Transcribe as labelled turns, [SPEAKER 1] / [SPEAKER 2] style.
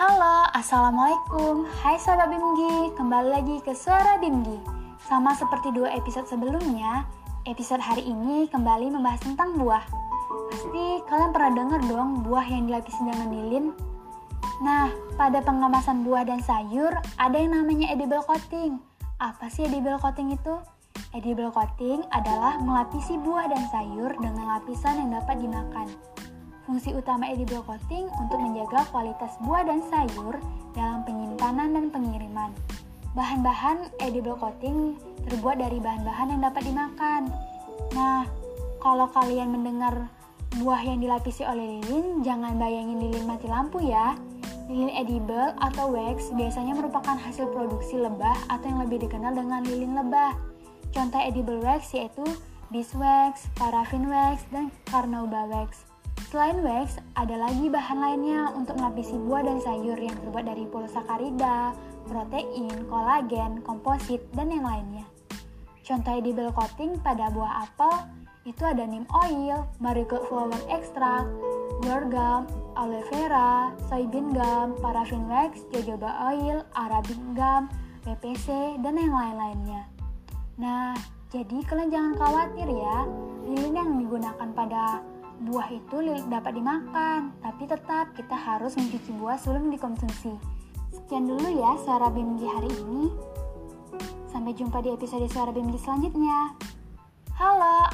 [SPEAKER 1] Assalamualaikum, hai sahabat Bimgi, kembali lagi ke Suara Bimgi. Sama seperti dua episode sebelumnya, episode hari ini kembali membahas tentang buah. Pasti kalian pernah dengar dong buah yang dilapisi dengan lilin? Nah, pada pengemasan buah dan sayur, ada yang namanya edible coating. Apa sih edible coating itu? Edible coating adalah melapisi buah dan sayur dengan lapisan yang dapat dimakan. Fungsi utama edible coating untuk menjaga kualitas buah dan sayur dalam penyimpanan dan pengiriman. Bahan-bahan edible coating terbuat dari bahan-bahan yang dapat dimakan. Nah, kalau kalian mendengar buah yang dilapisi oleh lilin, jangan bayangin lilin mati lampu ya. Lilin edible atau wax biasanya merupakan hasil produksi lebah atau yang lebih dikenal dengan lilin lebah. Contoh edible wax yaitu beeswax, paraffin wax, dan carnauba wax. Selain wax, ada lagi bahan lainnya untuk melapisi buah dan sayur yang terbuat dari polisakarida, protein, kolagen, komposit, dan yang lainnya. Contoh edible coating pada buah apel itu ada neem oil, marigold flower extract, gum, aloe vera, soybean gum, paraffin wax, jojoba oil, arabic gum, PPC, dan yang lain-lainnya. Nah, jadi kalian jangan khawatir ya, lilin yang digunakan pada buah itu dapat dimakan, tapi tetap kita harus mencuci buah sebelum dikonsumsi. Sekian dulu ya suara BMG hari ini. Sampai jumpa di episode suara BMG selanjutnya. Halo,